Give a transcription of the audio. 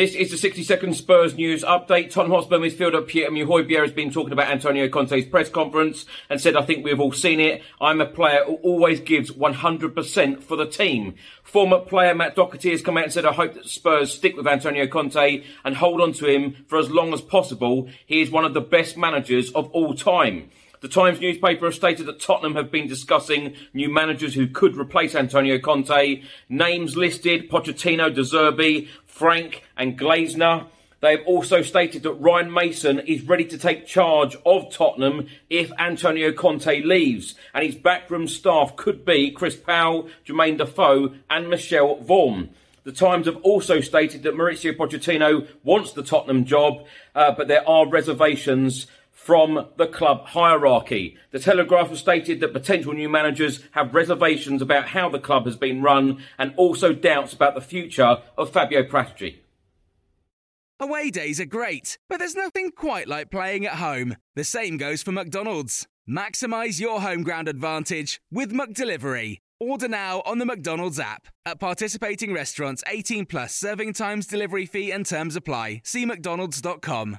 This is the 60 second Spurs news update. Tottenham Hotspur midfielder Pierre-Emile Højbjerg has been talking about Antonio Conte's press conference and said, I think we've all seen it. I'm a player who always gives 100% for the team. Former player Matt Doherty has come out and said, I hope that Spurs stick with Antonio Conte and hold on to him for as long as possible. He is one of the best managers of all time. The Times newspaper has stated that Tottenham have been discussing new managers who could replace Antonio Conte. Names listed Pochettino, De Zerbi, Frank, and Glasner. They have also stated that Ryan Mason is ready to take charge of Tottenham if Antonio Conte leaves, and his backroom staff could be Chris Powell, Jermain Defoe, and Michel Vorm. The Times have also stated that Mauricio Pochettino wants the Tottenham job, uh, but there are reservations from the club hierarchy. The Telegraph has stated that potential new managers have reservations about how the club has been run and also doubts about the future of Fabio Paratici. Away days are great, but there's nothing quite like playing at home. The same goes for McDonald's. Maximize your home ground advantage with McDelivery. Order now on the McDonald's app. At participating restaurants, 18 plus serving times, delivery fee, and terms apply. See McDonald's.com.